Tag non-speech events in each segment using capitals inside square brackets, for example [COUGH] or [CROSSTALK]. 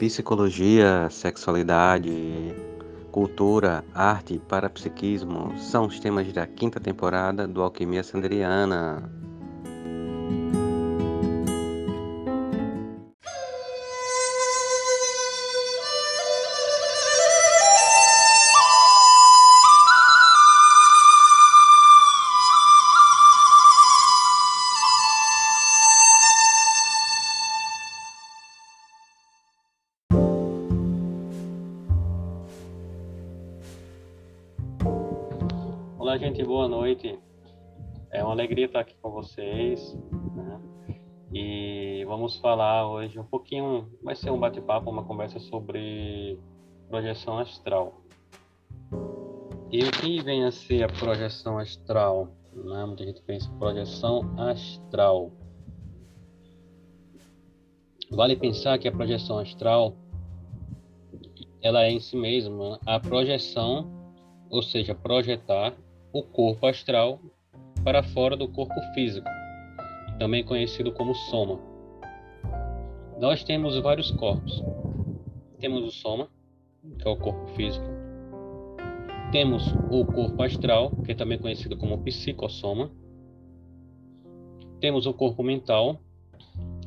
Psicologia, sexualidade, cultura, arte e parapsiquismo são os temas da quinta temporada do Alquimia Sanderiana. Estar aqui com vocês. Né? E vamos falar hoje um pouquinho, vai ser um bate-papo, uma conversa sobre projeção astral. E o que vem a ser a projeção astral? Né? Muita gente pensa projeção astral. Vale pensar que a projeção astral ela é em si mesma a projeção, ou seja, projetar o corpo astral para fora do corpo físico, também conhecido como soma. Nós temos vários corpos. Temos o soma, que é o corpo físico. Temos o corpo astral, que é também conhecido como psicossoma. Temos o corpo mental,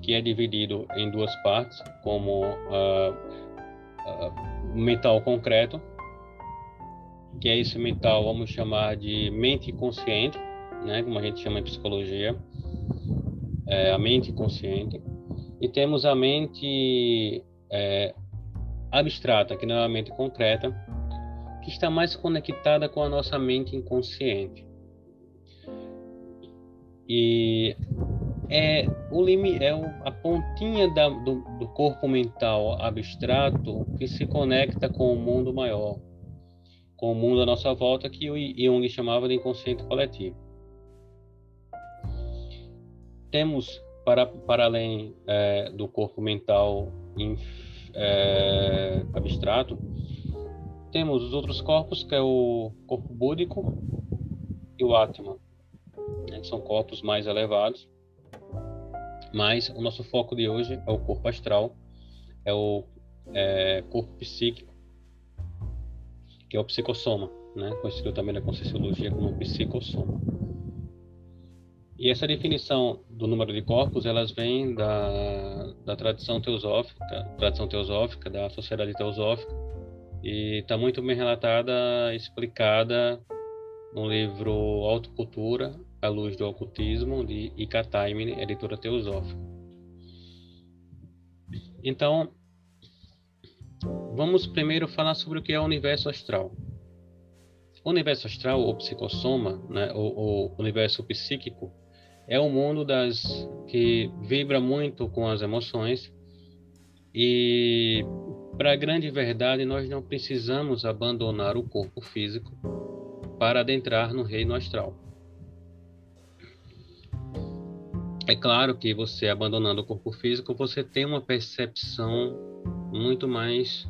que é dividido em duas partes, como uh, uh, mental concreto, que é esse mental, vamos chamar de mente consciente, né, como a gente chama em psicologia, é, a mente consciente. E temos a mente é, abstrata, que não é a mente concreta, que está mais conectada com a nossa mente inconsciente. E é, o limite, é a pontinha da, do, do corpo mental abstrato que se conecta com o mundo maior, com o mundo à nossa volta que o Jung chamava de inconsciente coletivo. Temos, para, para além é, do corpo mental é, abstrato, temos os outros corpos, que é o corpo búdico e o Atma, né, que são corpos mais elevados. Mas o nosso foco de hoje é o corpo astral, é o é, corpo psíquico que é o psicossoma, né? conhecido também na Conscienciologia como psicossoma. E essa definição do número de corpos, elas vêm da, da tradição teosófica, tradição teosófica, da sociedade teosófica, e está muito bem relatada, explicada no livro Autocultura, A Luz do Ocultismo, de Ika Taimini, editora teosófica. Então, Vamos primeiro falar sobre o que é o universo astral. O universo astral, ou psicossoma, né, ou, ou universo psíquico, é um mundo das que vibra muito com as emoções e para a grande verdade nós não precisamos abandonar o corpo físico para adentrar no reino astral. É claro que você abandonando o corpo físico, você tem uma percepção muito mais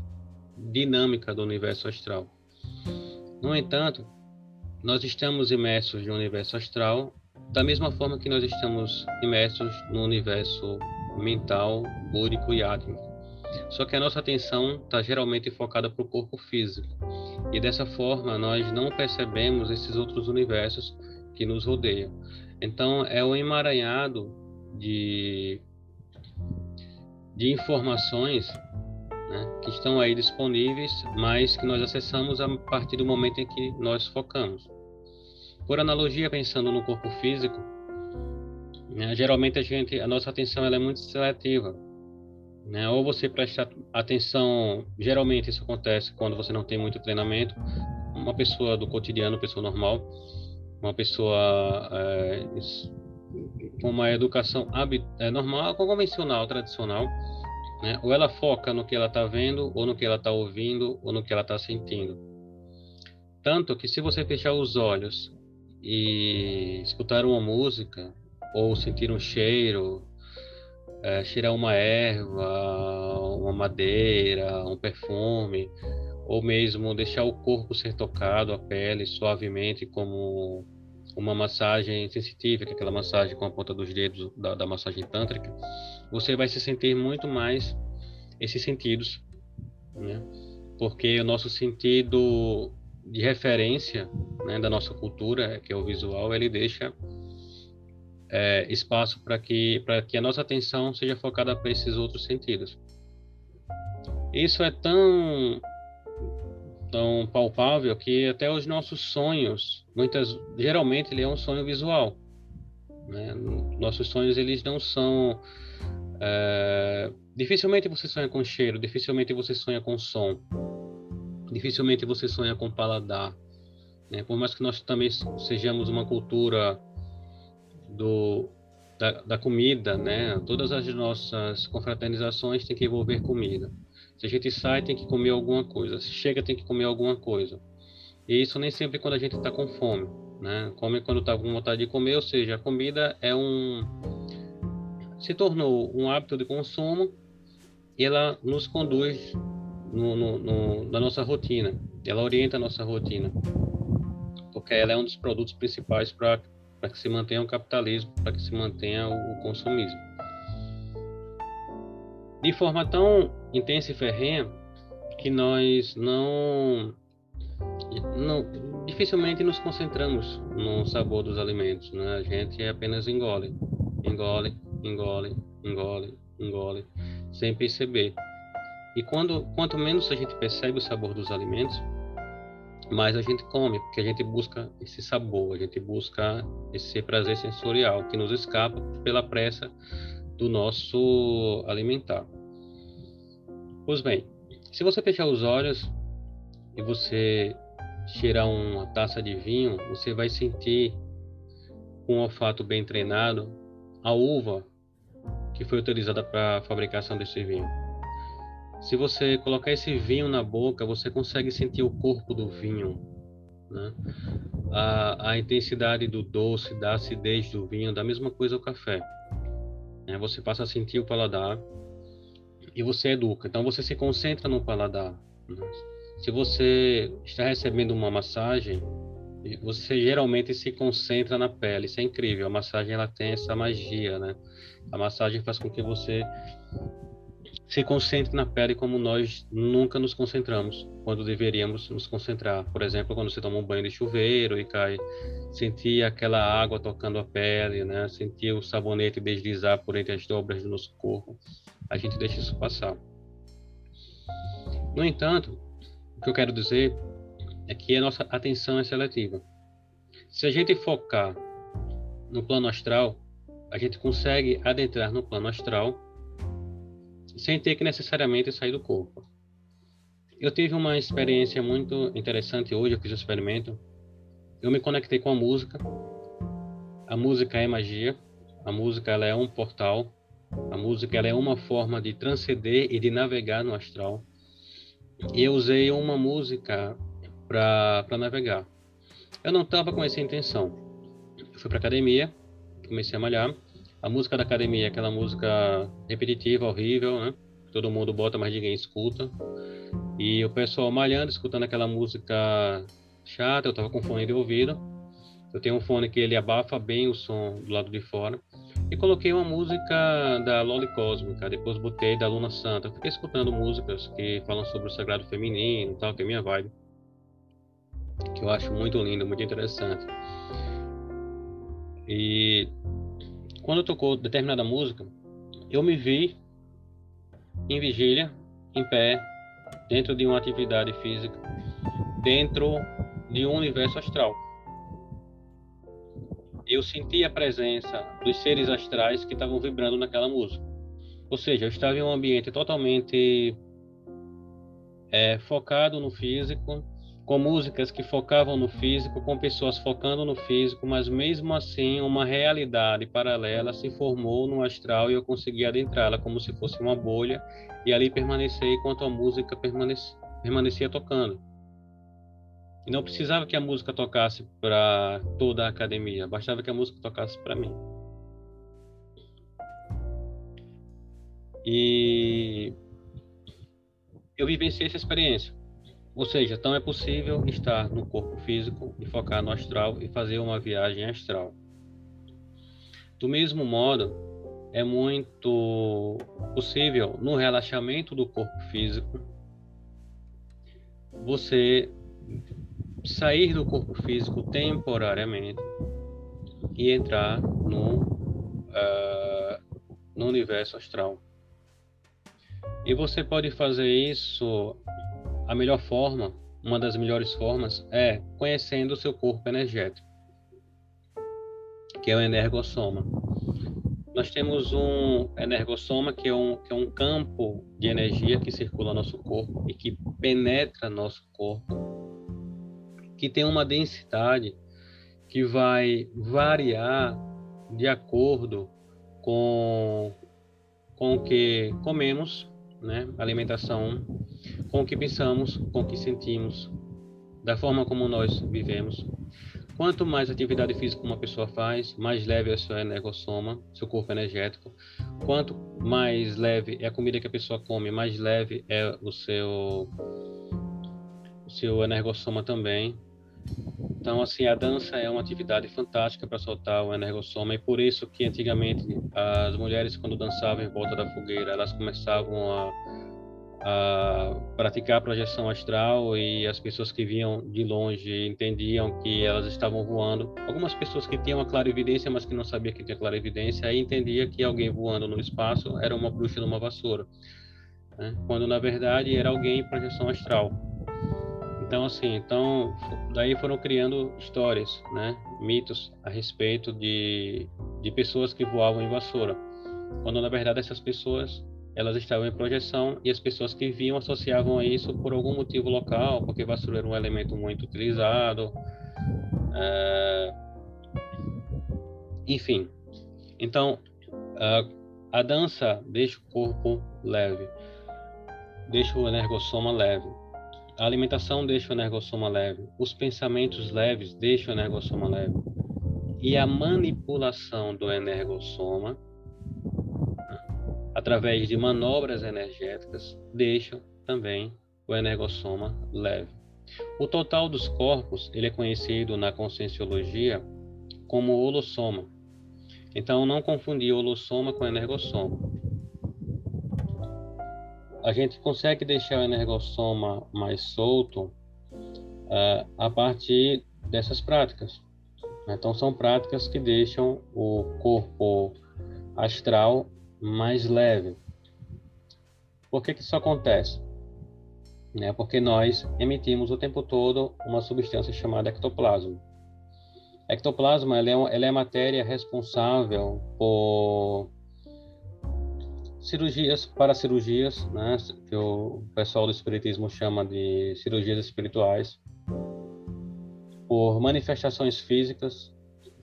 dinâmica do universo astral. No entanto, nós estamos imersos no universo astral da mesma forma que nós estamos imersos no universo mental, búrico e átmico. Só que a nossa atenção está geralmente focada para o corpo físico. E dessa forma nós não percebemos esses outros universos que nos rodeiam. Então é um emaranhado de, de informações né, que estão aí disponíveis, mas que nós acessamos a partir do momento em que nós focamos. Por analogia, pensando no corpo físico, né, geralmente a gente, a nossa atenção ela é muito seletiva. Né? Ou você presta atenção, geralmente isso acontece quando você não tem muito treinamento, uma pessoa do cotidiano, pessoa normal, uma pessoa é, com uma educação é, normal, convencional, tradicional, né? Ou ela foca no que ela está vendo, ou no que ela está ouvindo, ou no que ela está sentindo. Tanto que se você fechar os olhos e escutar uma música, ou sentir um cheiro, é, cheirar uma erva, uma madeira, um perfume, ou mesmo deixar o corpo ser tocado, a pele suavemente, como uma massagem sensitiva, é aquela massagem com a ponta dos dedos da, da massagem tântrica, você vai se sentir muito mais esses sentidos, né? Porque o nosso sentido de referência né, da nossa cultura, que é o visual, ele deixa é, espaço para que, que a nossa atenção seja focada para esses outros sentidos. Isso é tão, tão palpável que até os nossos sonhos, muitas, geralmente ele é um sonho visual. Né? Nossos sonhos eles não são é, dificilmente você sonha com cheiro, dificilmente você sonha com som, dificilmente você sonha com paladar. Né? Por mais que nós também sejamos uma cultura do, da, da, comida, né? Todas as nossas confraternizações têm que envolver comida. Se a gente sai, tem que comer alguma coisa. Se chega, tem que comer alguma coisa. E isso nem sempre quando a gente está com fome, né? Come quando está com vontade de comer, ou seja, a comida é um se tornou um hábito de consumo e ela nos conduz no, no, no, nossa rotina. Ela orienta a nossa rotina, porque ela é um dos produtos principais para para que se mantenha o capitalismo, para que se mantenha o consumismo. De forma tão intensa e ferrenha que nós não, não dificilmente nos concentramos no sabor dos alimentos, né? A gente apenas engole, engole, engole, engole, engole, sem perceber. E quando quanto menos a gente percebe o sabor dos alimentos, mais a gente come, porque a gente busca esse sabor, a gente busca esse prazer sensorial que nos escapa pela pressa do nosso alimentar. Pois bem, se você fechar os olhos e você cheirar uma taça de vinho, você vai sentir com um olfato bem treinado a uva que foi utilizada para a fabricação desse vinho. Se você colocar esse vinho na boca, você consegue sentir o corpo do vinho, né? a, a intensidade do doce, da acidez do vinho, da mesma coisa o café. Né? Você passa a sentir o paladar e você educa. Então você se concentra no paladar. Né? Se você está recebendo uma massagem, você geralmente se concentra na pele. Isso é incrível. A massagem ela tem essa magia, né? A massagem faz com que você se concentre na pele como nós nunca nos concentramos quando deveríamos nos concentrar. Por exemplo, quando você toma um banho de chuveiro e cai, sentir aquela água tocando a pele, né? sentir o sabonete deslizar por entre as dobras do nosso corpo, a gente deixa isso passar. No entanto, o que eu quero dizer é que a nossa atenção é seletiva. Se a gente focar no plano astral, a gente consegue adentrar no plano astral sem ter que necessariamente sair do corpo. Eu tive uma experiência muito interessante hoje, eu fiz um experimento. Eu me conectei com a música. A música é magia. A música ela é um portal. A música ela é uma forma de transcender e de navegar no astral. E eu usei uma música para navegar. Eu não estava com essa intenção. Eu fui para academia, comecei a malhar a música da academia é aquela música repetitiva, horrível, né? Todo mundo bota, mas ninguém escuta. E o pessoal malhando, escutando aquela música chata, eu tava com fone de ouvido. Eu tenho um fone que ele abafa bem o som do lado de fora. E coloquei uma música da Loli Cósmica, depois botei da Luna Santa. Eu fiquei escutando músicas que falam sobre o sagrado feminino e tal, que é minha vibe. Que eu acho muito lindo, muito interessante. E quando tocou determinada música, eu me vi em vigília, em pé, dentro de uma atividade física, dentro de um universo astral. Eu senti a presença dos seres astrais que estavam vibrando naquela música. Ou seja, eu estava em um ambiente totalmente é, focado no físico, com músicas que focavam no físico, com pessoas focando no físico, mas mesmo assim uma realidade paralela se formou no astral e eu consegui adentrá-la como se fosse uma bolha e ali permanecer enquanto a música permanecia, permanecia tocando. E não precisava que a música tocasse para toda a academia, bastava que a música tocasse para mim. E eu vivenciei essa experiência. Ou seja, então é possível estar no corpo físico e focar no astral e fazer uma viagem astral. Do mesmo modo, é muito possível no relaxamento do corpo físico você sair do corpo físico temporariamente e entrar no, uh, no universo astral. E você pode fazer isso, a melhor forma, uma das melhores formas, é conhecendo o seu corpo energético, que é o energossoma. Nós temos um energossoma, que é um, que é um campo de energia que circula no nosso corpo e que penetra nosso corpo que tem uma densidade que vai variar de acordo com, com o que comemos, né? alimentação, com o que pensamos, com o que sentimos, da forma como nós vivemos. Quanto mais atividade física uma pessoa faz, mais leve é o seu energossoma, seu corpo energético. Quanto mais leve é a comida que a pessoa come, mais leve é o seu, o seu energossoma também. Então, assim, a dança é uma atividade fantástica para soltar o energossoma e por isso que antigamente as mulheres quando dançavam em volta da fogueira, elas começavam a, a praticar a projeção astral e as pessoas que vinham de longe entendiam que elas estavam voando. Algumas pessoas que tinham a clara evidência, mas que não sabiam que tinha clara evidência, aí entendia que alguém voando no espaço era uma bruxa numa vassoura, né? quando na verdade era alguém em projeção astral. Então, assim, então, daí foram criando histórias, né, mitos a respeito de, de pessoas que voavam em vassoura, quando na verdade essas pessoas elas estavam em projeção e as pessoas que viam associavam a isso por algum motivo local, porque vassoura era um elemento muito utilizado, é... enfim. Então, a, a dança deixa o corpo leve, deixa o energossoma leve a alimentação deixa o energossoma leve, os pensamentos leves deixam o energossoma leve. E a manipulação do energossoma, através de manobras energéticas, deixa também o energossoma leve. O total dos corpos ele é conhecido na conscienciologia como holossoma. Então, não confundir holossoma com energossoma a gente consegue deixar o energossoma mais solto uh, a partir dessas práticas. Então, são práticas que deixam o corpo astral mais leve. Por que, que isso acontece? Né? Porque nós emitimos o tempo todo uma substância chamada ectoplasma. Ectoplasma ela é, ela é a matéria responsável por cirurgias para cirurgias, né, que o pessoal do espiritismo chama de cirurgias espirituais, por manifestações físicas,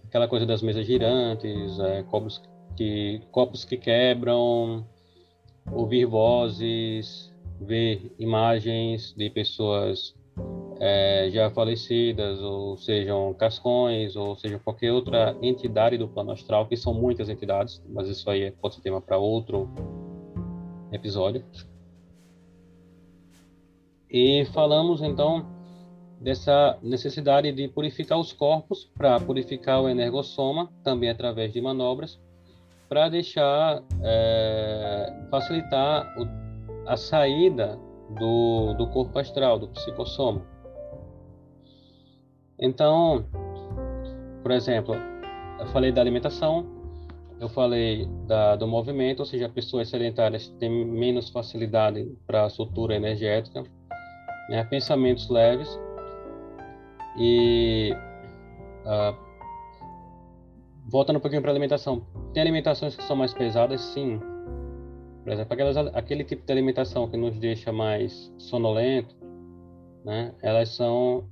aquela coisa das mesas girantes, é, copos que copos que quebram, ouvir vozes, ver imagens de pessoas é, já falecidas, ou sejam cascões, ou seja qualquer outra entidade do plano astral, que são muitas entidades, mas isso aí pode ser tema para outro episódio. E falamos então dessa necessidade de purificar os corpos para purificar o energossoma, também através de manobras, para deixar é, facilitar o, a saída do, do corpo astral, do psicossoma. Então, por exemplo, eu falei da alimentação, eu falei da, do movimento, ou seja, pessoas sedentárias têm menos facilidade para a soltura energética, né? pensamentos leves e uh, voltando um pouquinho para alimentação, tem alimentações que são mais pesadas, sim. Por exemplo, aquelas, aquele tipo de alimentação que nos deixa mais sonolento, né? Elas são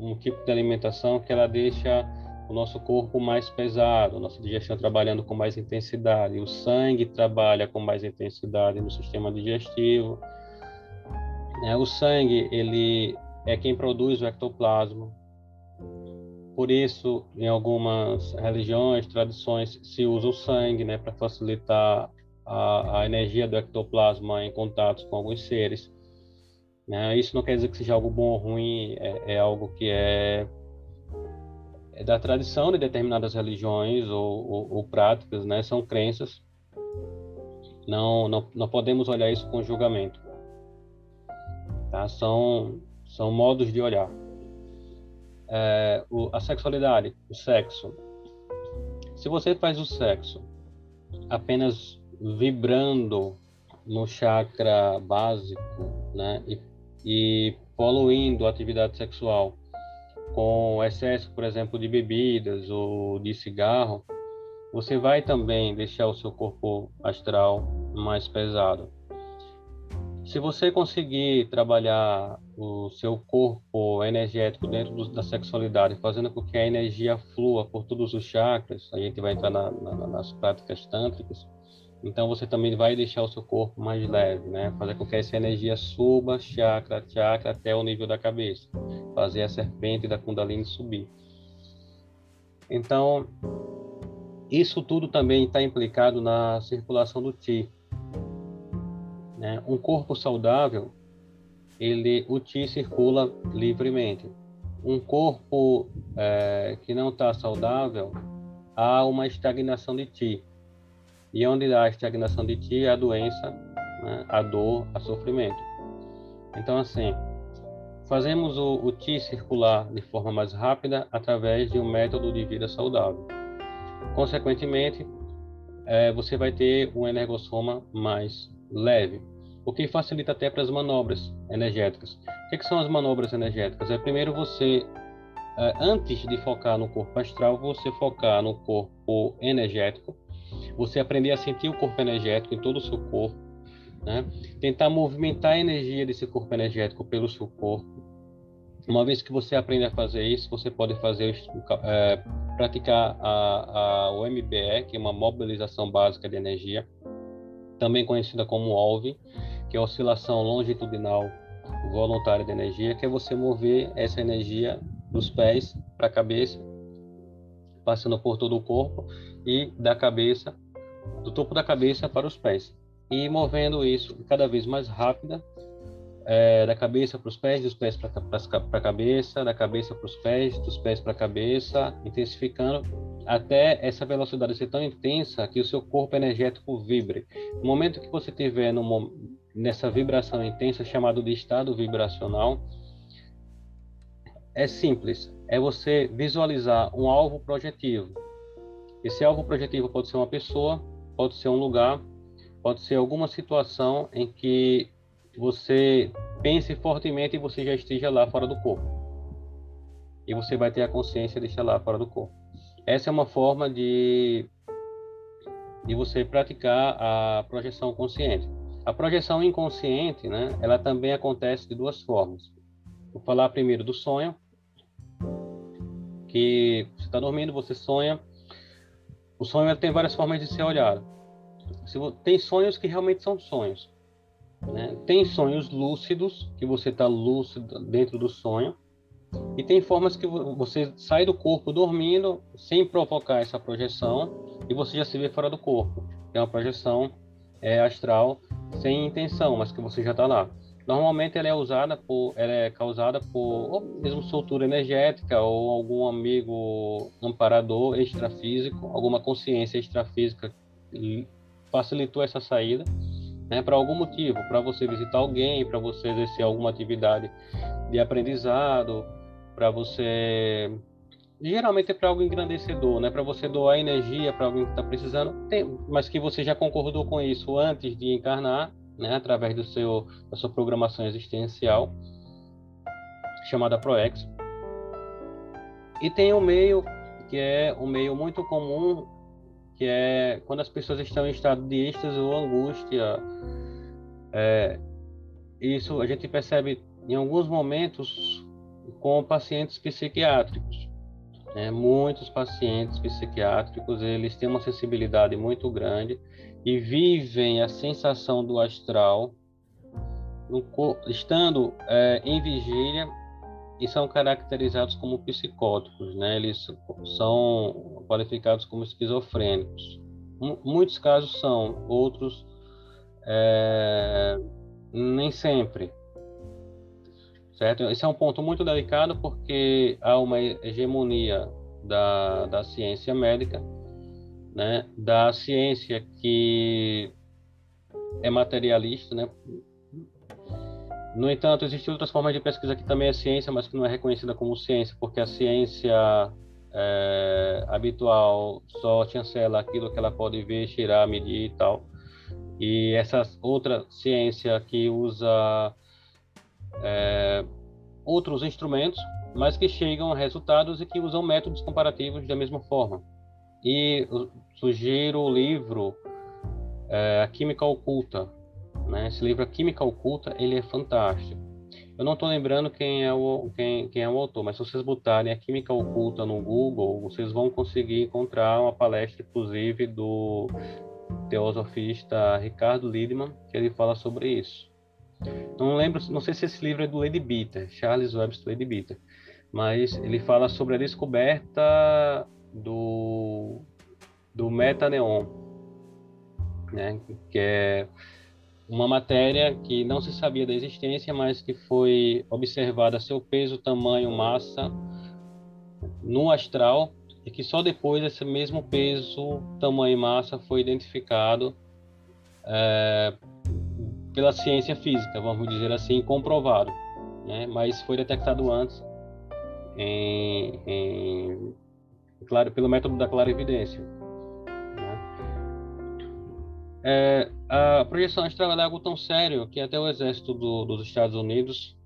um tipo de alimentação que ela deixa o nosso corpo mais pesado, a nossa digestão trabalhando com mais intensidade, o sangue trabalha com mais intensidade no sistema digestivo. É, o sangue ele é quem produz o ectoplasma. Por isso, em algumas religiões, tradições, se usa o sangue, né, para facilitar a, a energia do ectoplasma em contatos com alguns seres. Né? Isso não quer dizer que seja algo bom ou ruim, é, é algo que é, é da tradição de determinadas religiões ou, ou, ou práticas, né? São crenças. Não, não, não podemos olhar isso com julgamento. Tá? São, são modos de olhar. É, o, a sexualidade, o sexo. Se você faz o sexo apenas vibrando no chakra básico, né, e, e poluindo a atividade sexual com excesso, por exemplo, de bebidas ou de cigarro, você vai também deixar o seu corpo astral mais pesado. Se você conseguir trabalhar o seu corpo energético dentro do, da sexualidade, fazendo com que a energia flua por todos os chakras, a gente vai entrar na, na, nas práticas tântricas, então você também vai deixar o seu corpo mais leve, né? Fazer com que essa energia suba chakra chakra até o nível da cabeça, fazer a serpente da Kundalini subir. Então, isso tudo também está implicado na circulação do Ti. Né? Um corpo saudável, ele, o Ti circula livremente. Um corpo é, que não está saudável, há uma estagnação de Ti. E onde há estagnação de Ti, a doença, né? a dor, a sofrimento. Então, assim, fazemos o, o Ti circular de forma mais rápida através de um método de vida saudável. Consequentemente, é, você vai ter um energossoma mais leve, o que facilita até para as manobras energéticas. O que, que são as manobras energéticas? É primeiro você, é, antes de focar no corpo astral, você focar no corpo energético, você aprender a sentir o corpo energético em todo o seu corpo, né? tentar movimentar a energia desse corpo energético pelo seu corpo. Uma vez que você aprende a fazer isso, você pode fazer é, praticar a, a, o MBE, que é uma mobilização básica de energia, também conhecida como OLV, que é oscilação longitudinal voluntária de energia, que é você mover essa energia dos pés para a cabeça, passando por todo o corpo e da cabeça, do topo da cabeça para os pés, e movendo isso cada vez mais rápida, é, da cabeça para os pés, dos pés para a cabeça, da cabeça para os pés, dos pés para a cabeça, intensificando até essa velocidade ser tão intensa que o seu corpo energético vibre. No momento que você estiver nessa vibração intensa, chamado de estado vibracional, é simples. É você visualizar um alvo projetivo. Esse alvo projetivo pode ser uma pessoa, pode ser um lugar, pode ser alguma situação em que você pense fortemente e você já esteja lá fora do corpo. E você vai ter a consciência de estar lá fora do corpo. Essa é uma forma de, de você praticar a projeção consciente. A projeção inconsciente, né, ela também acontece de duas formas. Vou falar primeiro do sonho, que você está dormindo, você sonha. O sonho tem várias formas de ser olhado. Tem sonhos que realmente são sonhos. Né? Tem sonhos lúcidos, que você está lúcido dentro do sonho. E tem formas que você sai do corpo dormindo sem provocar essa projeção e você já se vê fora do corpo. É uma projeção é, astral sem intenção, mas que você já está lá. Normalmente ela é usada por, ela é causada por ou mesmo soltura energética ou algum amigo amparador extrafísico, alguma consciência extrafísica facilitou essa saída, né, para algum motivo, para você visitar alguém, para você exercer alguma atividade de aprendizado, para você geralmente é para algo engrandecedor, né? Para você doar energia para alguém que está precisando, tem, mas que você já concordou com isso antes de encarnar, né? Através do seu da sua programação existencial chamada Proex. E tem um meio que é um meio muito comum, que é quando as pessoas estão em estado de êxtase ou angústia. É, isso a gente percebe em alguns momentos com pacientes psiquiátricos. Né? Muitos pacientes psiquiátricos eles têm uma sensibilidade muito grande e vivem a sensação do astral estando é, em vigília e são caracterizados como psicóticos, né? Eles são qualificados como esquizofrênicos. M muitos casos são, outros é, nem sempre certo? Esse é um ponto muito delicado porque há uma hegemonia da, da ciência médica, né, da ciência que é materialista, né? No entanto, existem outras formas de pesquisa que também é ciência, mas que não é reconhecida como ciência, porque a ciência é, habitual só chancela aquilo que ela pode ver, cheirar, medir e tal. E essa outra ciência que usa é, outros instrumentos, mas que chegam a resultados e que usam métodos comparativos da mesma forma. E sugiro o livro é, A Química Oculta. Né? Esse livro, A Química Oculta, ele é fantástico. Eu não estou lembrando quem é, o, quem, quem é o autor, mas se vocês botarem A Química Oculta no Google, vocês vão conseguir encontrar uma palestra, inclusive, do teosofista Ricardo Lidman, que ele fala sobre isso. Não lembro, não sei se esse livro é do Lady Bitter, Charles Webster Lady Bitter, mas ele fala sobre a descoberta do do metaneon, né, que é uma matéria que não se sabia da existência, mas que foi observada seu peso, tamanho, massa no astral e que só depois esse mesmo peso, tamanho e massa foi identificado é, pela ciência física, vamos dizer assim, comprovado, né? Mas foi detectado antes em, em claro, pelo método da clarividência. Né? É, a projeção astral é algo tão sério que até o exército do, dos Estados Unidos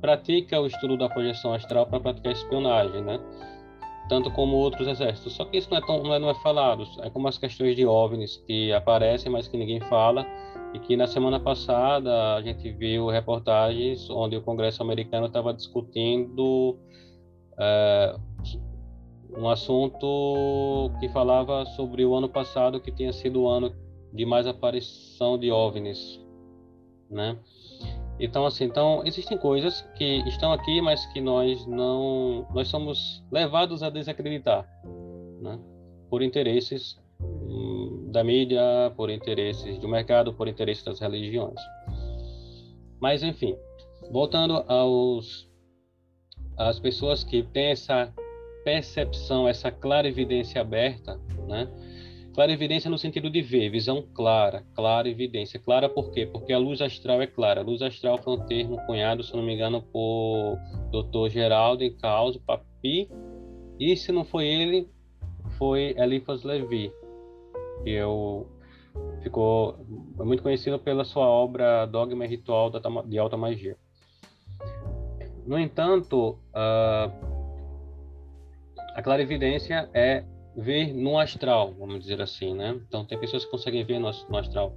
pratica o estudo da projeção astral para praticar espionagem, né? tanto como outros exércitos. Só que isso não é, tão, não é, não é falado. É como as questões de OVNIs que aparecem, mas que ninguém fala. E que na semana passada a gente viu reportagens onde o Congresso americano estava discutindo é, um assunto que falava sobre o ano passado que tinha sido o ano de mais aparição de OVNIs, né? Então, assim, então existem coisas que estão aqui, mas que nós não, nós somos levados a desacreditar, né? Por interesses hum, da mídia, por interesses do mercado, por interesses das religiões. Mas, enfim, voltando aos as pessoas que têm essa percepção, essa clara evidência aberta, né? Clara evidência no sentido de ver, visão clara, clara evidência. Clara por quê? Porque a luz astral é clara. A luz astral foi um termo cunhado, se não me engano, por Dr. Geraldo em Causa, Papi. E se não foi ele, foi Eliphas Levi, que eu ficou muito conhecido pela sua obra Dogma e Ritual de Alta Magia. No entanto, a, a clarividência é ver no astral, vamos dizer assim, né? Então, tem pessoas que conseguem ver no, no astral.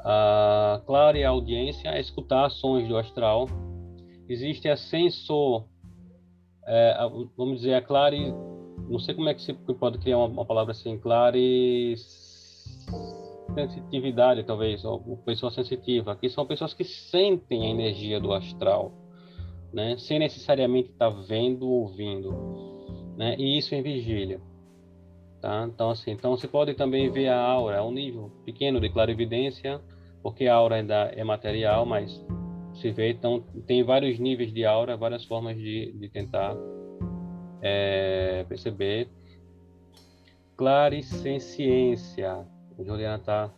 A clara audiência é escutar sons do astral. Existe a sensor, é, a, vamos dizer, a clare, não sei como é que se pode criar uma, uma palavra assim, clare sensitividade, talvez, ou pessoa sensitiva. Aqui são pessoas que sentem a energia do astral, né? Sem necessariamente estar tá vendo ou ouvindo, né? E isso em vigília. Tá? Então, assim, então você pode também ver a aura, é um nível pequeno de clarividência, porque a aura ainda é material, mas se vê, então tem vários níveis de aura, várias formas de, de tentar é, perceber. Claricenciência, a Juliana tá,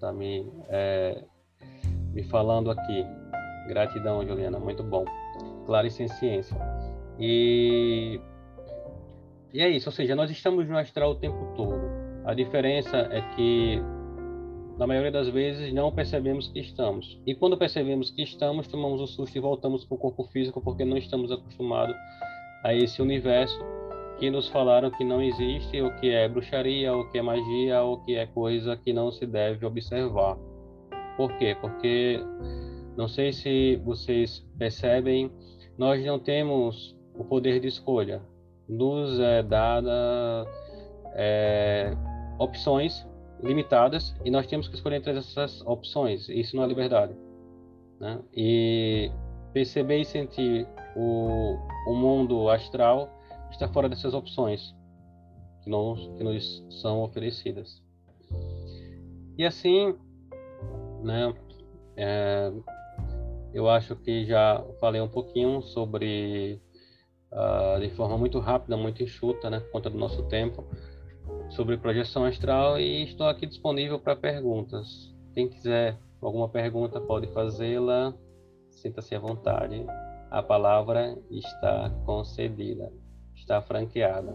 tá me, é, me falando aqui. Gratidão, Juliana, muito bom. Claricenciência. E e é isso, ou seja, nós estamos no astral o tempo todo. A diferença é que, na maioria das vezes, não percebemos que estamos. E quando percebemos que estamos, tomamos um susto e voltamos para o corpo físico porque não estamos acostumados a esse universo que nos falaram que não existe, o que é bruxaria, o que é magia, o que é coisa que não se deve observar. Por quê? Porque, não sei se vocês percebem, nós não temos o poder de escolha nos é dada é, opções limitadas e nós temos que escolher entre essas opções. Isso não é liberdade. Né? E perceber e sentir o, o mundo astral está fora dessas opções que nos, que nos são oferecidas. E assim, né, é, eu acho que já falei um pouquinho sobre uh, de forma muito rápida, muito enxuta, né, por conta do nosso tempo, sobre projeção astral e estou aqui disponível para perguntas. Quem quiser alguma pergunta pode fazê-la. Sinta-se à vontade. A palavra está concedida, está franqueada.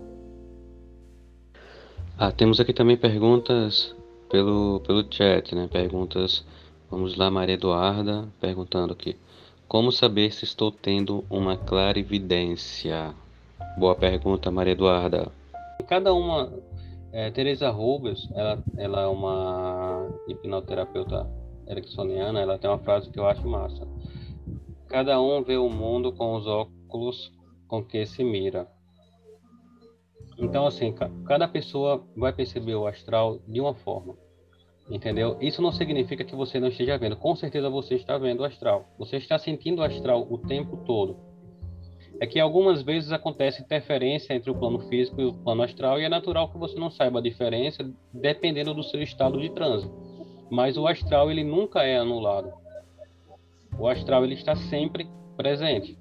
Ah, temos aqui também perguntas pelo, pelo chat, né? Perguntas. Vamos lá, Maria Eduarda perguntando aqui. Como saber se estou tendo uma clarividência? Boa pergunta, Maria Eduarda. Cada uma. É, Teresa Rubens, ela, ela é uma hipnoterapeuta ericksoniana, ela tem uma frase que eu acho massa. Cada um vê o mundo com os óculos com que se mira. Então, assim, cada pessoa vai perceber o astral de uma forma. Entendeu? Isso não significa que você não esteja vendo. Com certeza você está vendo o astral. Você está sentindo o astral o tempo todo. É que algumas vezes acontece interferência entre o plano físico e o plano astral e é natural que você não saiba a diferença dependendo do seu estado de trânsito. Mas o astral ele nunca é anulado. O astral ele está sempre presente.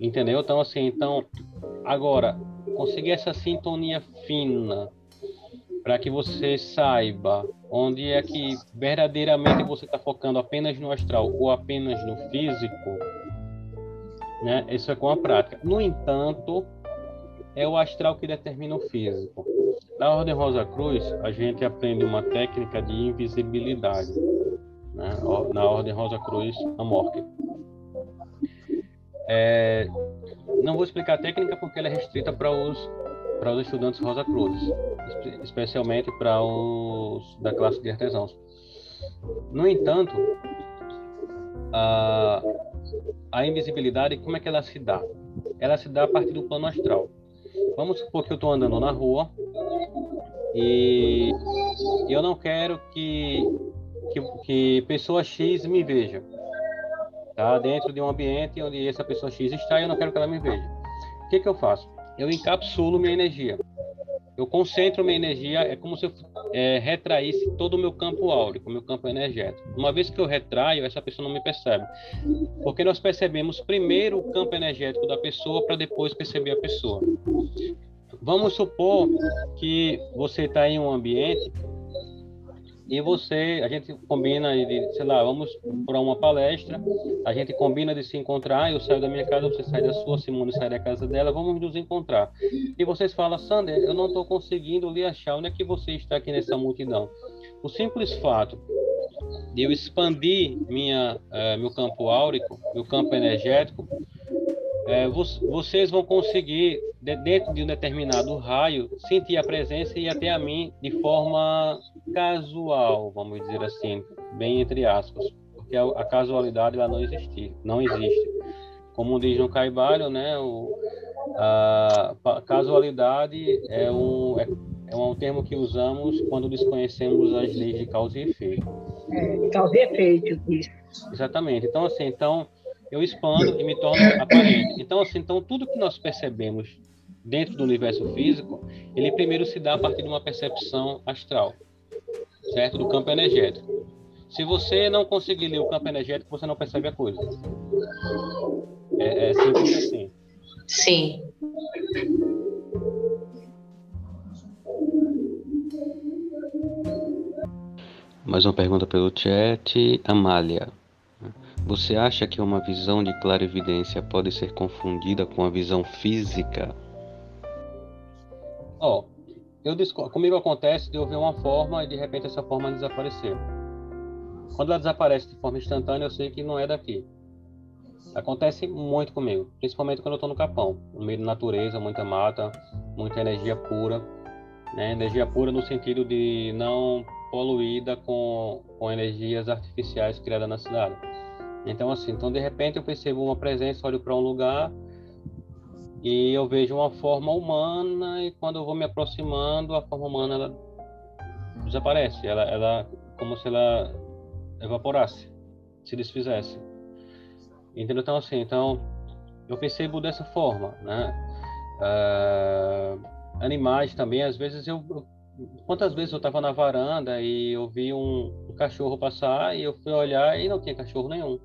Entendeu? Então assim, então agora conseguir essa sintonia fina para que você saiba onde é que verdadeiramente você está focando apenas no astral ou apenas no físico, né? Isso é com a prática. No entanto, é o astral que determina o físico. Na Ordem Rosa Cruz, a gente aprende uma técnica de invisibilidade. Né? Na Ordem Rosa Cruz, a morte. É, não vou explicar a técnica porque ela é restrita para os para os estudantes Rosa Cruz, especialmente para os da classe de artesãos. No entanto, a, a invisibilidade, como é que ela se dá? Ela se dá a partir do plano astral. Vamos supor que eu estou andando na rua e eu não quero que, que, que pessoa X me veja tá? dentro de um ambiente onde essa pessoa X está eu não quero que ela me veja. O que, que eu faço? Eu encapsulo minha energia. Eu concentro minha energia, é como se eu é, retraísse todo o meu campo áurico, meu campo energético. Uma vez que eu retraio, essa pessoa não me percebe. Porque nós percebemos primeiro o campo energético da pessoa para depois perceber a pessoa. Vamos supor que você está em um ambiente e você, a gente combina de, sei lá, vamos para uma palestra, a gente combina de se encontrar, eu saio da minha casa, você sai da sua, Simone sai da casa dela, vamos nos encontrar. E vocês falam, Sander, eu não estou conseguindo lhe achar, onde é que você está aqui nessa multidão? O simples fato de eu expandir minha, uh, meu campo áurico, meu campo energético, é, vocês vão conseguir, dentro de um determinado raio, sentir a presença e até a mim de forma casual, vamos dizer assim, bem entre aspas, porque a, casualidade ela não existe, não existe. Como diz no Caibalho, né, o, a, a casualidade é um, é, é um termo que usamos quando desconhecemos as leis de causa e efeito. É, causa e efeito, isso. Exatamente. Então, assim, então, eu expando e me torno aparente. Então, assim, então tudo que nós percebemos dentro do universo físico, ele primeiro se dá a partir de uma percepção astral, certo? Do campo energético. Se você não conseguir ler o campo energético, você não percebe a coisa. É, é simples assim. Sim. Mais uma pergunta pelo chat, Amália. Você acha que uma visão de clarividência pode ser confundida com a visão física? Ó, oh, eu comigo acontece de eu ver uma forma e de repente essa forma desapareceu. Quando ela desaparece de forma instantânea, eu sei que não é daqui. Acontece muito comigo, principalmente quando eu estou no Capão, no meio da natureza, muita mata, muita energia pura, né? Energia pura no sentido de não poluída com, com energias artificiais criadas na cidade. Então, assim, então de repente eu percebo uma presença, olho para um lugar e eu vejo uma forma humana e quando eu vou me aproximando, a forma humana ela desaparece. Ela, ela como se ela evaporasse, se desfizesse. Entendeu? Então, assim, então eu percebo dessa forma, né? Uh, animais também, às vezes eu quantas vezes eu estava na varanda e eu vi um, um, cachorro passar e eu fui olhar e não tinha cachorro nenhum.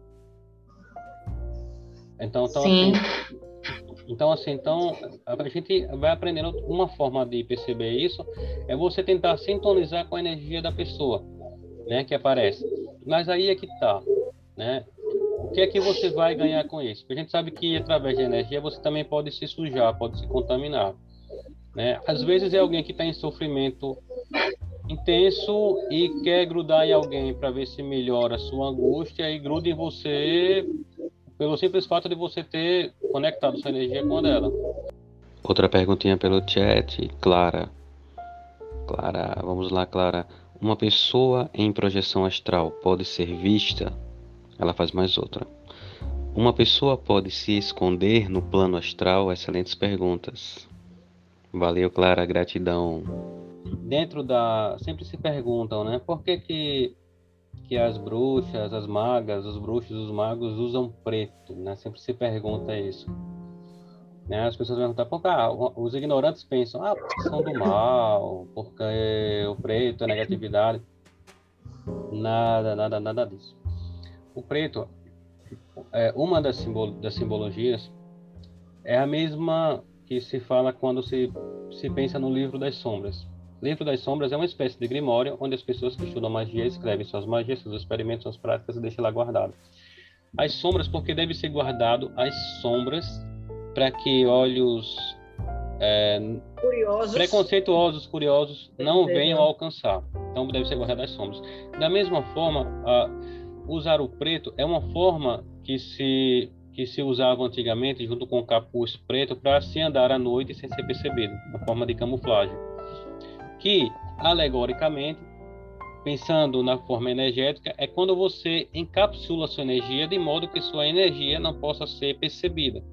Então, então assim, Então, assim, então, a gente vai aprendendo uma forma de perceber isso é você tentar sintonizar com a energia da pessoa, né, que aparece. Mas aí é que tá, né? O que é que você vai ganhar com isso? Porque a gente sabe que através da energia você também pode se sujar, pode se contaminar, né? Às vezes é alguém que está em sofrimento intenso e quer grudar em alguém para ver se melhora a sua angústia e gruda em você pelo simples fato de você ter conectado sua energia com a dela. Outra perguntinha pelo chat, Clara. Clara, vamos lá, Clara. Uma pessoa em projeção astral pode ser vista? Ela faz mais outra. Uma pessoa pode se esconder no plano astral? Excelentes perguntas. Valeu, Clara, gratidão. Dentro da. Sempre se perguntam, né? Por que, que que as bruxas, as magas, os bruxos, os magos usam preto, né? Sempre se pergunta isso. Né? As pessoas perguntam, por ah, os ignorantes pensam, ah, são do mal, porque o preto é negatividade. Nada, nada, nada disso. O preto, é, uma das, das simbologias é a mesma que se fala quando se, se pensa no livro das sombras. Livro das Sombras é uma espécie de grimório onde as pessoas que estudam magia escrevem suas magias, seus experimentos, suas práticas e deixam lá guardado. As sombras, porque deve ser guardado as sombras para que olhos é, curiosos. preconceituosos, curiosos, não venham a alcançar. Então deve ser guardado as sombras. Da mesma forma, a, usar o preto é uma forma que se que se usava antigamente junto com o capuz preto para se andar à noite sem ser percebido, uma forma de camuflagem que, alegoricamente, pensando na forma energética, é quando você encapsula sua energia de modo que sua energia não possa ser percebida.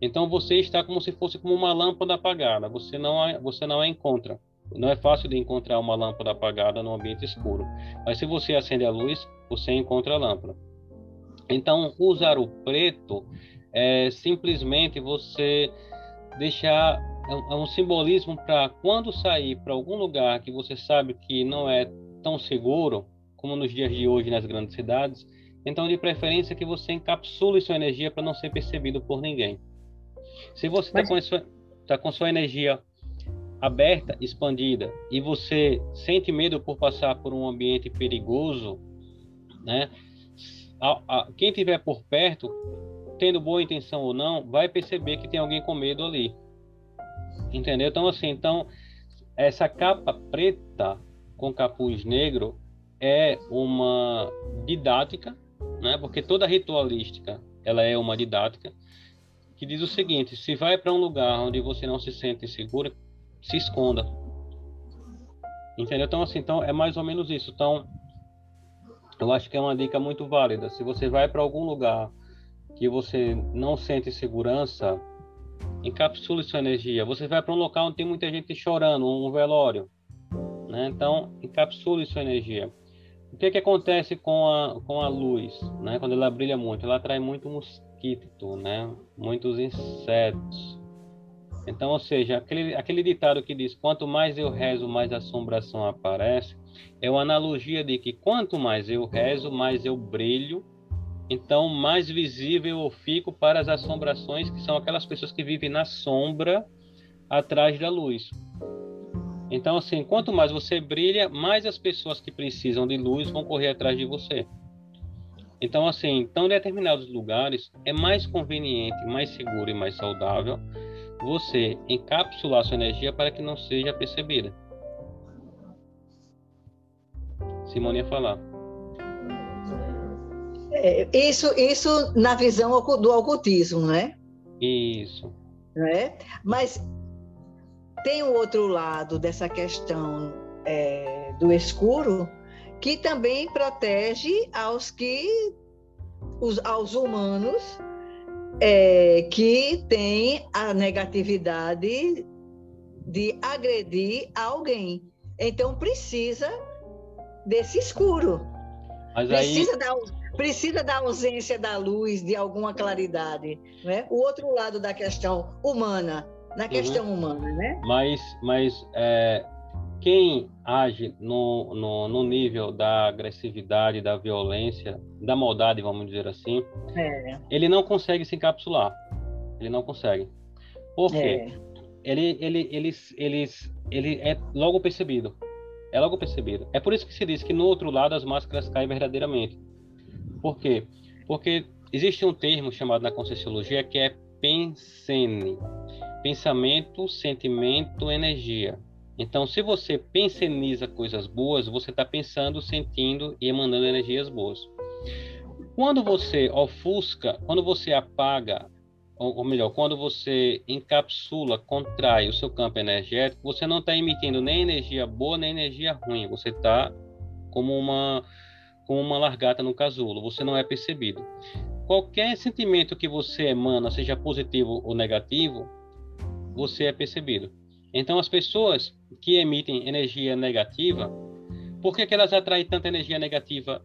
Então você está como se fosse como uma lâmpada apagada, você não a, você não a encontra. Não é fácil de encontrar uma lâmpada apagada no ambiente escuro, mas se você acende a luz, você encontra a lâmpada. Então, usar o preto é simplesmente você deixar é um, é um simbolismo para quando sair para algum lugar que você sabe que não é tão seguro como nos dias de hoje nas grandes cidades, então de preferência que você encapsule sua energia para não ser percebido por ninguém. Se você está Mas... com, tá com sua energia aberta, expandida, e você sente medo por passar por um ambiente perigoso, né? A, a, quem tiver por perto, tendo boa intenção ou não, vai perceber que tem alguém com medo ali. Entendeu? Então, assim, então, essa capa preta com capuz negro é uma didática, né? Porque toda ritualística, ela é uma didática que diz o seguinte: se vai para um lugar onde você não se sente seguro, se esconda. Entendeu? Então, assim, então é mais ou menos isso. Então, eu acho que é uma dica muito válida. Se você vai para algum lugar que você não sente segurança, encapsule sua energia. Você vai para um local onde tem muita gente chorando, um velório, né? Então, encapsule sua energia. O que que acontece com a com a luz, né? Quando ela brilha muito, ela atrai muito mosquito, né? Muitos insetos. Então, ou seja, aquele aquele ditado que diz: quanto mais eu rezo, mais assombração aparece, é uma analogia de que quanto mais eu rezo, mais eu brilho então mais visível eu fico para as assombrações, que são aquelas pessoas que vivem na sombra atrás da luz. Então, assim, quanto mais você brilha, mais as pessoas que precisam de luz vão correr atrás de você. Então, assim, então, em determinados lugares é mais conveniente, mais seguro e mais saudável você encapsular sua energia para que não seja percebida. Simone ia falar. É, isso, isso na visão do ocultismo, né? Isso. Né? Mas tem o outro lado dessa questão é, do escuro que também protege aos que os, aos humanos é, que têm a negatividade de agredir alguém. Então precisa desse escuro. Mas precisa aí... dar precisa da ausência da luz, de alguma claridade. Né? O outro lado da questão humana, na uhum. questão uhum. humana, né? Mas, mas é, quem age no, no, no, nível da agressividade, da violência, da maldade, vamos dizer assim, é. ele não consegue se encapsular. Ele não consegue. Por quê? É. Ele, ele, eles, eles, ele é logo percebido. É logo percebido. É por isso que se diz que no outro lado as máscaras caem verdadeiramente. Por quê? Porque existe um termo chamado na Conscienciologia que é pensene. Pensamento, sentimento, energia. Então, se você penseniza coisas boas, você está pensando, sentindo e emanando energias boas. Quando você ofusca, quando você apaga, ou, ou melhor, quando você encapsula, contrai o seu campo energético, você não está emitindo nem energia boa nem energia ruim. Você está como uma como uma largata no casulo. Você não é percebido. Qualquer sentimento que você emana, seja positivo ou negativo, você é percebido. Então, as pessoas que emitem energia negativa, por que, que elas atraem tanta energia negativa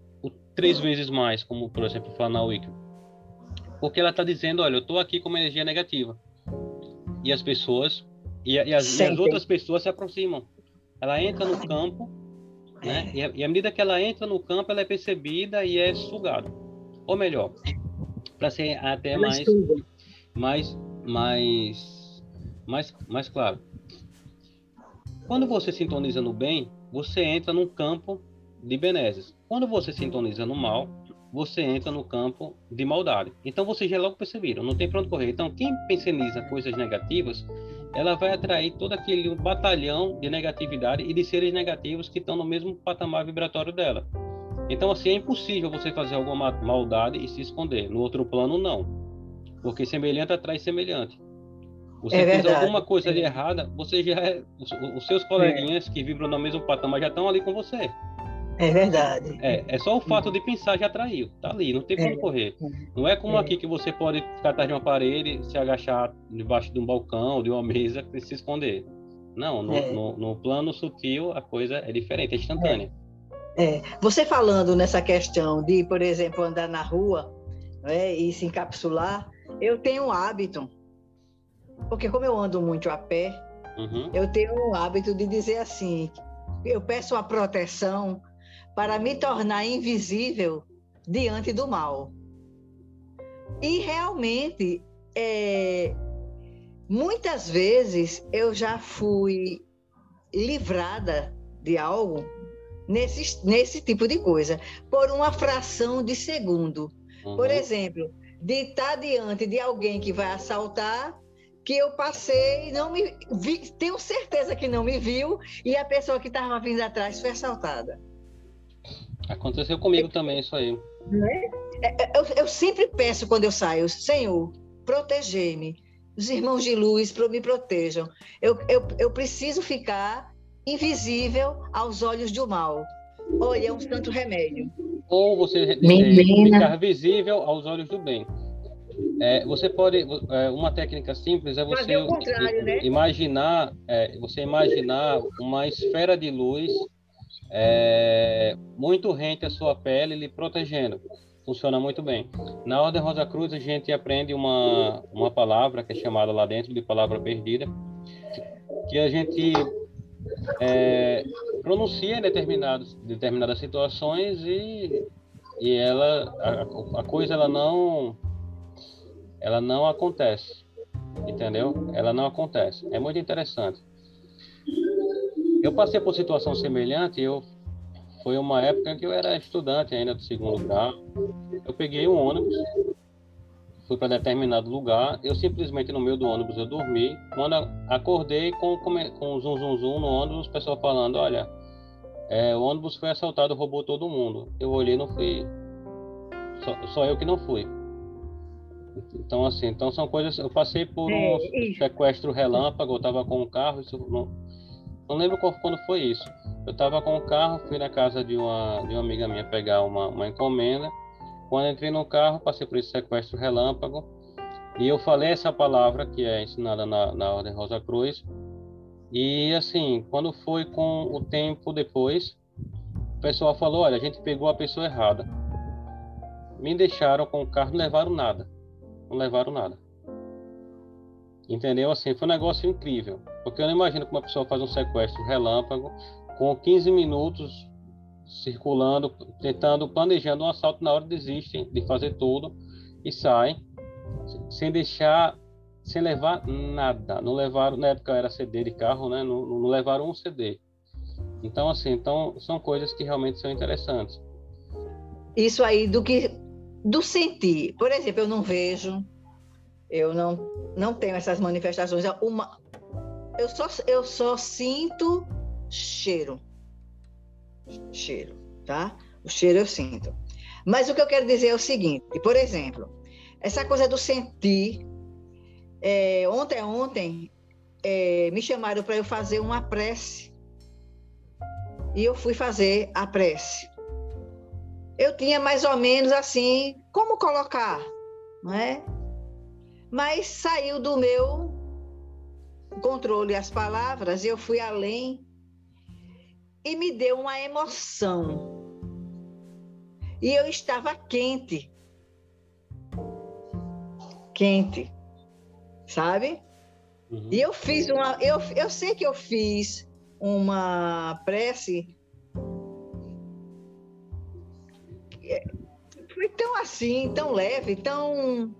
três vezes mais, como por exemplo fala na Wicca? Porque ela está dizendo, olha, eu estou aqui com uma energia negativa. E as pessoas, e, e, as, e, as, outras pessoas se aproximam. Ela entra no campo, né? E, e à medida que ela entra no campo, ela é percebida e é sugada. Ou melhor, para ser até mais, mais, mais, mais, mais claro quando você sintoniza no bem, você entra num campo de benesses. Quando você sintoniza no mal, você entra no campo de maldade. Então você já logo perceberam, não tem para onde correr. Então quem penseniza coisas negativas, ela vai atrair todo aquele batalhão de negatividade e de seres negativos que estão no mesmo patamar vibratório dela. Então assim é impossível você fazer alguma maldade e se esconder. No outro plano não, porque semelhante atrai semelhante. Você é fez alguma coisa de errada, você já é, os, os seus coleguinhas é. que vibram no mesmo patamar já estão ali com você. É verdade. É, é só o fato de pensar já atraiu. Tá ali, não tem como é. correr. Não é como é. aqui que você pode ficar atrás de uma parede, se agachar debaixo de um balcão, de uma [LAUGHS] mesa e se esconder. Não, no, é. no, no, plano sutil a coisa é diferente, é instantânea. É. Você falando nessa questão de, por exemplo, andar na rua né, e se encapsular, eu tenho um hábito porque como eu ando muito a pé, uhum. eu tenho o hábito de dizer assim, eu peço a proteção para me tornar invisível diante do mal. E realmente, é, muitas vezes eu já fui livrada de algo nesse, nesse tipo de coisa, por uma fração de segundo. Uhum. Por exemplo, de estar diante de alguém que vai assaltar que eu passei, não me vi, tenho certeza que não me viu e a pessoa que estava vindo atrás foi assaltada. Aconteceu comigo também isso aí. Né? Eu, eu, sempre peço quando eu saio, Senhor, proteger-me. Os irmãos de luz me protejam. Eu, eu, eu preciso ficar invisível aos olhos do mal. Olha, é um santo remédio. Ou você ficar visível aos olhos do bem. É, você pode, é, uma técnica simples é você né? imaginar, é, você imaginar uma esfera de luz é, muito rente à sua pele, lhe protegendo. Funciona muito bem. Na Ordem Rosa Cruz a gente aprende uma, uma palavra que é chamada lá dentro de palavra perdida, que a gente é, pronuncia em determinadas, determinadas situações e, e ela a, a coisa ela não ela não acontece. Entendeu? Ela não acontece. É muito interessante. Eu passei por situação semelhante, eu foi uma época que eu era estudante ainda do segundo grau. Eu peguei um ônibus, fui para determinado lugar, eu simplesmente no meio do ônibus eu dormi. Quando acordei com, com zum zum zum no ônibus, o pessoal falando, olha, é, o ônibus foi assaltado, roubou todo mundo. Eu olhei e não fui. Só, só eu que não fui. Então, assim, então são coisas. Eu passei por é, um sequestro relâmpago, eu estava com um carro, isso não, não lembro qual, quando foi isso. Eu estava com o carro, fui na casa de uma, de uma amiga minha pegar uma, uma encomenda. Quando entrei no carro, passei por esse sequestro relâmpago. E eu falei essa palavra que é ensinada na, na Ordem Rosa Cruz. E assim, quando foi com o tempo depois, o pessoal falou: olha, a gente pegou a pessoa errada. Me deixaram com o carro, não levaram nada não levaram nada. Entendeu? Assim, foi um negócio incrível. Porque eu não imagino que uma pessoa faz um sequestro relâmpago com 15 minutos circulando, tentando, planejando um assalto, na hora desistem de fazer tudo e saem sem deixar sem levar nada. Não levaram, na época era CD de carro, né? Não, não levaram um CD. Então, assim, então são coisas que realmente são interessantes. Isso aí do que do sentir. Por exemplo, eu não vejo, eu não não tenho essas manifestações. Uma, eu só eu só sinto cheiro, cheiro, tá? O cheiro eu sinto. Mas o que eu quero dizer é o seguinte, por exemplo, essa coisa do sentir. É, ontem, ontem, é, me chamaram para eu fazer uma prece. E eu fui fazer a prece. Eu tinha mais ou menos assim, como colocar, não é? Mas saiu do meu controle as palavras, eu fui além e me deu uma emoção. E eu estava quente quente, sabe? Uhum. E eu fiz uma. Eu, eu sei que eu fiz uma prece. Foi tão assim, tão leve, tão.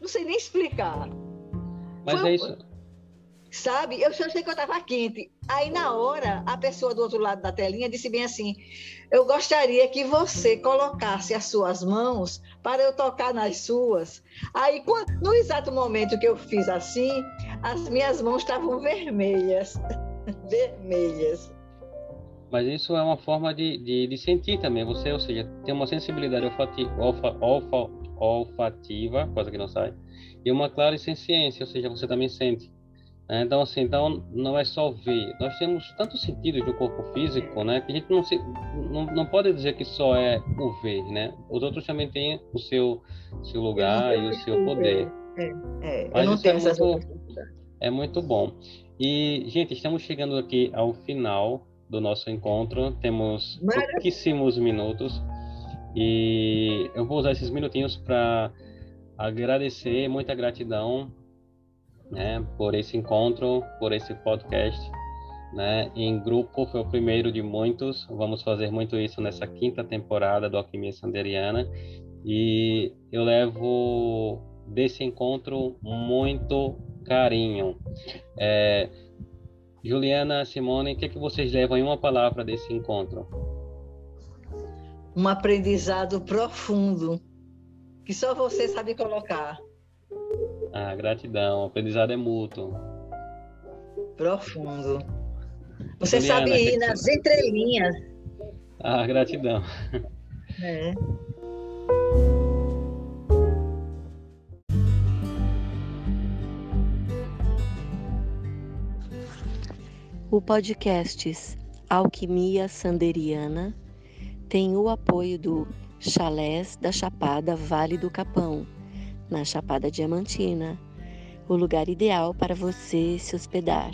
Não sei nem explicar. Mas Foi, é isso. Sabe? Eu só sei que eu estava quente. Aí, na hora, a pessoa do outro lado da telinha disse bem assim: Eu gostaria que você colocasse as suas mãos para eu tocar nas suas. Aí, no exato momento que eu fiz assim, as minhas mãos estavam vermelhas. [LAUGHS] vermelhas. Mas isso é uma forma de, de, de, sentir também. Você, ou seja, tem uma sensibilidade olfativa, olfa, olfa, olfativa, coisa que não sai, e uma clara ciência, ou seja, você também sente. É, então, assim, então não é só ver. Nós temos tantos sentidos do corpo físico, né? Que a gente não, se, não, não pode dizer que só é o ver, né? Os outros também têm o seu, seu lugar e o seu poder. É, é. Mas isso é muito, é muito bom. E, gente, estamos chegando aqui ao final do nosso encontro. Temos pouquíssimos minutos. E eu vou usar esses minutinhos para agradecer, muita gratidão né, por esse encontro, por esse podcast. Né, em grupo foi o primeiro de muitos. Vamos fazer muito isso nessa quinta temporada do Alquimia Sanderiana. E eu levo desse encontro muito carinho. É, Juliana, Simone, o que, é que vocês levam em uma palavra desse encontro? Um aprendizado profundo que só você sabe colocar. Ah, gratidão. O aprendizado é mútuo. Profundo. Você Juliana, sabe ir nas você... entrelinhas. Ah, gratidão. É. O podcast Alquimia Sanderiana tem o apoio do Chalés da Chapada Vale do Capão na Chapada Diamantina, o lugar ideal para você se hospedar.